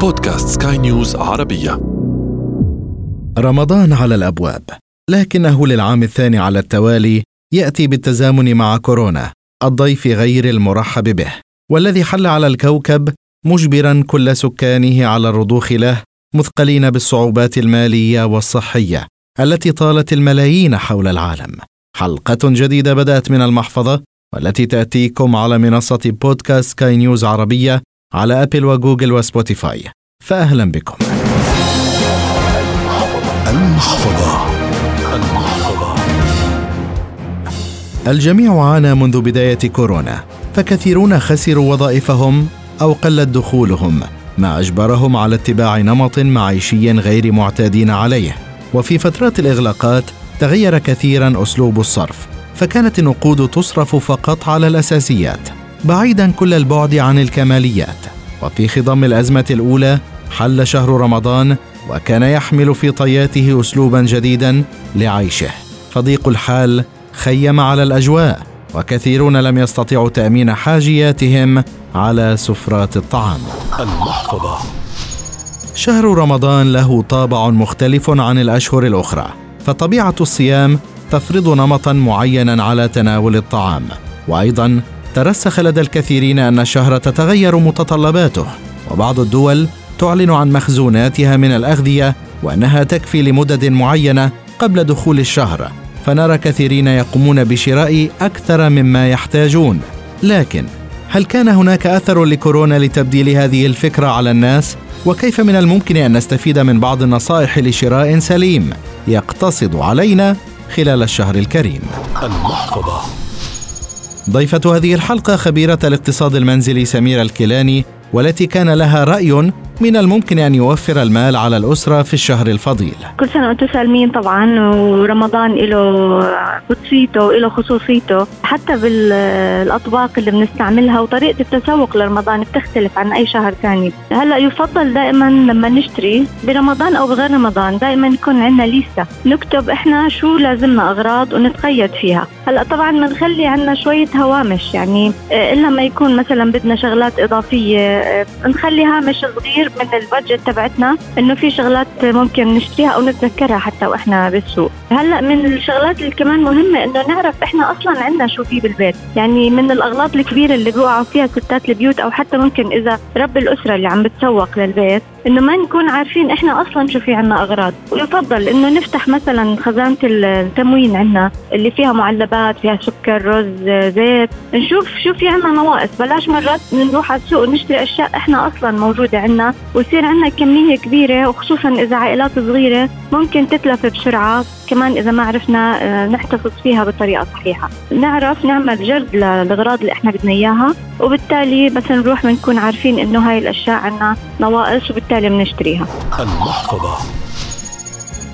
بودكاست سكاي نيوز عربية. رمضان على الأبواب. لكنه للعام الثاني على التوالي يأتي بالتزامن مع كورونا الضيف غير المرحب به والذي حل على الكوكب مجبرا كل سكانه على الرضوخ له مثقلين بالصعوبات المالية والصحية التي طالت الملايين حول العالم. حلقة جديدة بدأت من المحفظة والتي تأتيكم على منصة بودكاست سكاي نيوز عربية على أبل وجوجل وسبوتيفاي. فاهلا بكم. المحفظة. المحفظة الجميع عانى منذ بداية كورونا فكثيرون خسروا وظائفهم أو قلت دخولهم ما أجبرهم على اتباع نمط معيشي غير معتادين عليه. وفي فترات الإغلاقات تغير كثيرا أسلوب الصرف فكانت النقود تصرف فقط على الأساسيات. بعيدا كل البعد عن الكماليات. وفي خضم الأزمة الأولى حل شهر رمضان وكان يحمل في طياته اسلوبا جديدا لعيشه. فضيق الحال خيم على الأجواء وكثيرون لم يستطيعوا تأمين حاجياتهم على سفرات الطعام. المحفظة. شهر رمضان له طابع مختلف عن الأشهر الأخرى فطبيعة الصيام تفرض نمطا معينا على تناول الطعام. وأيضا ترسخ لدى الكثيرين أن الشهر تتغير متطلباته وبعض الدول تعلن عن مخزوناتها من الأغذية وأنها تكفي لمدد معينة قبل دخول الشهر. فنرى كثيرين يقومون بشراء أكثر مما يحتاجون. لكن هل كان هناك أثر لكورونا لتبديل هذه الفكرة على الناس؟ وكيف من الممكن أن نستفيد من بعض النصائح لشراء سليم يقتصد علينا خلال الشهر الكريم؟ المحفظة. ضيفة هذه الحلقة خبيرة الاقتصاد المنزلي سميرة الكيلاني والتي كان لها رأي من الممكن أن يوفر المال على الأسرة في الشهر الفضيل. كل سنة وأنتم سالمين طبعا ورمضان له قدسيته وله خصوصيته. حتى بالأطباق اللي بنستعملها وطريقة التسوق لرمضان بتختلف عن أي شهر ثاني. هلأ يفضل دائما لما نشتري برمضان أو بغير رمضان دائما يكون عندنا ليستة نكتب إحنا شو لازمنا أغراض ونتقيد فيها. هلأ طبعا بنخلي عندنا شوية هوامش يعني إلا ما يكون مثلا بدنا شغلات إضافية آه، نخلي هامش صغير من البادجت تبعتنا إنه في شغلات ممكن نشتريها أو نتذكرها حتى وإحنا بالسوق. هلأ من الشغلات اللي كمان مهمة إنه نعرف إحنا أصلا عندنا شو في بالبيت. يعني من الأغلاط الكبيرة اللي بيوقعوا فيها ستات البيوت أو حتى ممكن إذا رب الأسرة اللي عم بتسوق للبيت إنه ما نكون عارفين إحنا أصلا شو في عنا أغراض. ويفضل إنه نفتح مثلا خزانة التموين عنا اللي فيها معلبات فيها سكر رز زيت. نشوف شو في عنا نواقص. بلاش مرات نروح على السوق ونشتري أشياء إحنا أصلا موجودة عنا ويصير عنا كمية كبيرة وخصوصا إذا عائلات صغيرة ممكن تتلف بسرعة. كمان إذا ما عرفنا آه، نحتفظ فيها بطريقة صحيحة. نعرف نعمل جرد للأغراض اللي إحنا بدنا إياها. وبالتالي بس نروح بنكون عارفين إنه هاي الأشياء عنا نواقص وبالتالي بنشتريها. المحفظة.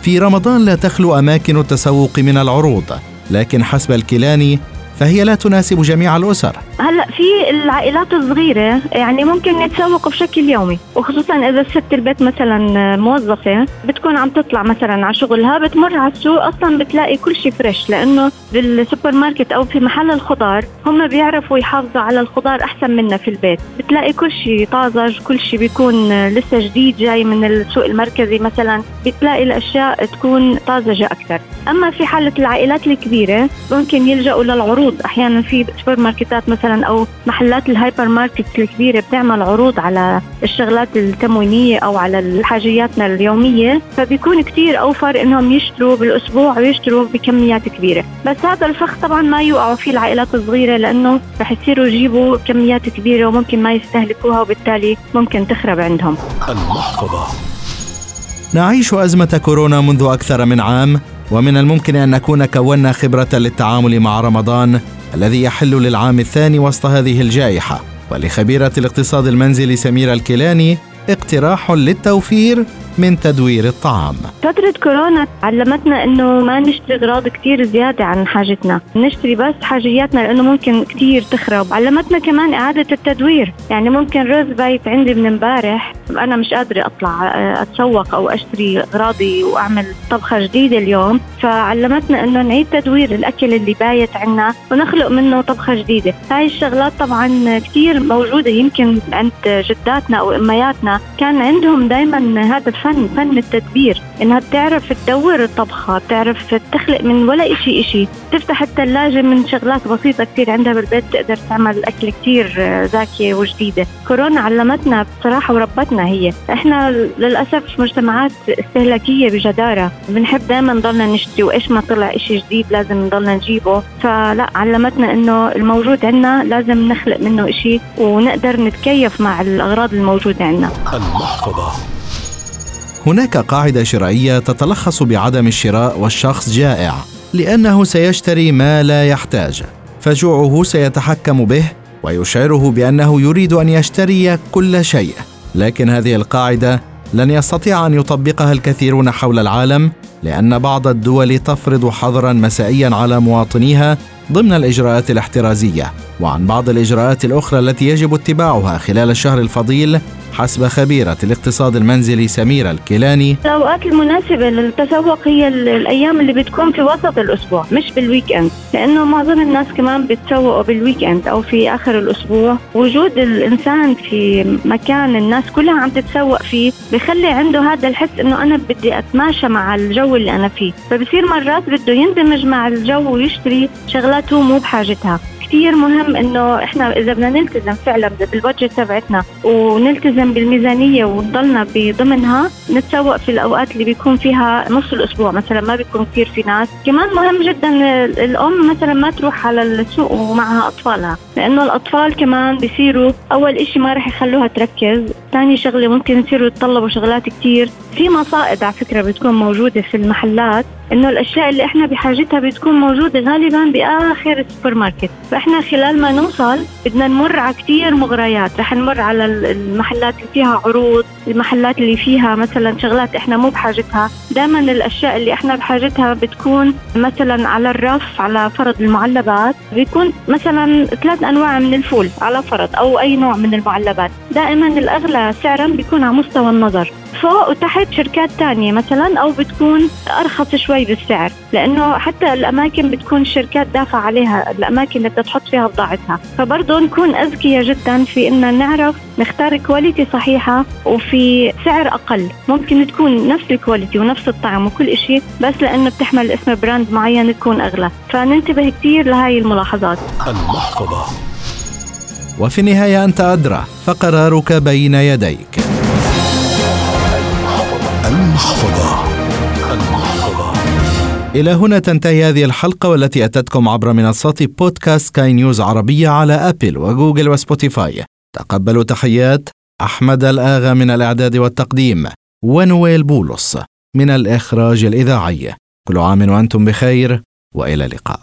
في رمضان لا تخلو أماكن التسوق من العروض لكن حسب الكيلاني فهي لا تناسب جميع الأسر. هلا في العائلات الصغيرة يعني ممكن نتسوق بشكل يومي وخصوصا إذا ست البيت مثلا موظفة بتكون عم تطلع مثلا على شغلها بتمر على السوق أصلا بتلاقي كل شيء fresh لأنه بالسوبر ماركت أو في محل الخضار هم بيعرفوا يحافظوا على الخضار أحسن منا في البيت. بتلاقي كل شيء طازج كل شيء بيكون لسه جديد جاي من السوق المركزي مثلا بتلاقي الأشياء تكون طازجة أكثر. أما في حالة العائلات الكبيرة ممكن يلجأوا للعروض أحيانا في سوبر ماركتات مثلا أو محلات الهايبر ماركت الكبيرة بتعمل عروض على الشغلات التموينية أو على حاجياتنا اليومية فبيكون كتير أوفر إنهم يشتروا بالأسبوع ويشتروا بكميات كبيرة. بس هذا الفخ طبعا ما يوقعوا فيه العائلات الصغيرة لأنه رح يصيروا يجيبوا كميات كبيرة وممكن ما يستهلكوها وبالتالي ممكن تخرب عندهم. المحفظة. نعيش أزمة كورونا منذ أكثر من عام ومن الممكن أن نكون كونا خبرة للتعامل مع رمضان الذي يحل للعام الثاني وسط هذه الجائحة. ولخبيرة الاقتصاد المنزلي سميرة الكيلاني اقتراح للتوفير من تدوير الطعام. فترة كورونا علمتنا إنه ما نشتري أغراض كتير زيادة عن حاجتنا. نشتري بس حاجياتنا لأنه ممكن كتير تخرب. علمتنا كمان إعادة التدوير. يعني ممكن رز بايت عندي من امبارح. أنا مش قادرة أطلع آه، أتسوق أو أشتري أغراضي وأعمل طبخة جديدة اليوم. فعلمتنا إنه نعيد تدوير الأكل اللي بايت عنا ونخلق منه طبخة جديدة. هاي الشغلات طبعا كتير موجودة. يمكن عند جداتنا أو أمياتنا كان عندهم دائما هذا الفن فن التدبير إنها بتعرف تدور الطبخة بتعرف تخلق من ولا إشي إشي. تفتح الثلاجة من شغلات بسيطة كتير عندها بالبيت تقدر تعمل أكل كتير ذكية وجديدة. كورونا علمتنا بصراحة وربتنا هي. إحنا للأسف مجتمعات استهلاكية بجدارة. بنحب دائما نضلنا نشتري وإيش ما طلع إشي جديد لازم نضلنا نجيبه. فلا علمتنا إنه الموجود عندنا لازم نخلق منه إشي ونقدر نتكيف مع الأغراض الموجودة عندنا. المحفظة. هناك قاعدة شرعية تتلخص بعدم الشراء والشخص جائع لأنه سيشتري ما لا يحتاج. فجوعه سيتحكم به ويشعره بأنه يريد أن يشتري كل شيء. لكن هذه القاعدة لن يستطيع أن يطبقها الكثيرون حول العالم لأن بعض الدول تفرض حظرا مسائيا على مواطنيها ضمن الإجراءات الاحترازية وعن بعض الإجراءات الأخرى التي يجب اتباعها خلال الشهر الفضيل حسب خبيرة الاقتصاد المنزلي سميرة الكيلاني. الأوقات المناسبة للتسوق هي الأيام اللي بتكون في وسط الأسبوع مش بال weekend لأنه معظم الناس كمان بتسوقوا بال weekend أو في آخر الأسبوع. وجود الإنسان في مكان الناس كلها عم تتسوق فيه بخلي عنده هذا الحس إنه أنا بدي أتماشى مع الجو اللي أنا فيه. فبصير مرات بده يندمج مع الجو ويشتري شغلات هو مو بحاجتها. كثير مهم إنه إحنا إذا بدنا نلتزم فعلا بال budget تبعتنا ونلتزم بالميزانية ونضلنا بضمنها نتسوق في الأوقات اللي بيكون فيها نص الأسبوع مثلا ما بيكون كثير في ناس. كمان مهم جدا الأم مثلا ما تروح على السوق ومعها أطفالها. لأنه الأطفال كمان بيصيروا أول إشي ما رح يخلوها تركز ثاني شغلة ممكن يصيروا يتطلبوا شغلات كثير في مصائد على فكرة بتكون موجودة في المحلات إنه الأشياء اللي إحنا بحاجتها بتكون موجودة غالبا بآخر السوبر ماركت فإحنا خلال ما نوصل بدنا نمر على كثير مغريات. رح نمر على المحلات اللي فيها عروض المحلات اللي فيها مثلا شغلات إحنا مو بحاجتها. دائما الأشياء اللي إحنا بحاجتها بتكون مثلا على الرف على فرض المعلبات. بيكون مثلا ثلاث أنواع من الفول على فرض أو أي نوع من المعلبات. دائما الأغلى سعرا بيكون على مستوى النظر. فوق وتحت شركات تانية مثلا أو بتكون أرخص شوي بالسعر. لأنه حتى الأماكن بتكون الشركات دافع عليها الأماكن اللي بدها تحط فيها بضاعتها. فبرضه نكون أذكياء جدا في إن نعرف نختار quality صحيحة وفي سعر أقل. ممكن تكون نفس ال quality ونفس الطعم وكل إشي بس لأنه بتحمل اسم brand معين تكون أغلى. فننتبه كثير لهاي الملاحظات. المحفظة وفي النهاية أنت أدرى فقرارك بين يديك. المحفظة. المحفظة. إلى هنا تنتهي هذه الحلقة والتي أتتكم عبر منصات بودكاست سكاي نيوز عربية على أبل وجوجل وسبوتيفاي. تقبلوا تحيات أحمد الآغا من الإعداد والتقديم ونويل بولس من الإخراج الإذاعي. كل عام وأنتم بخير وإلى اللقاء.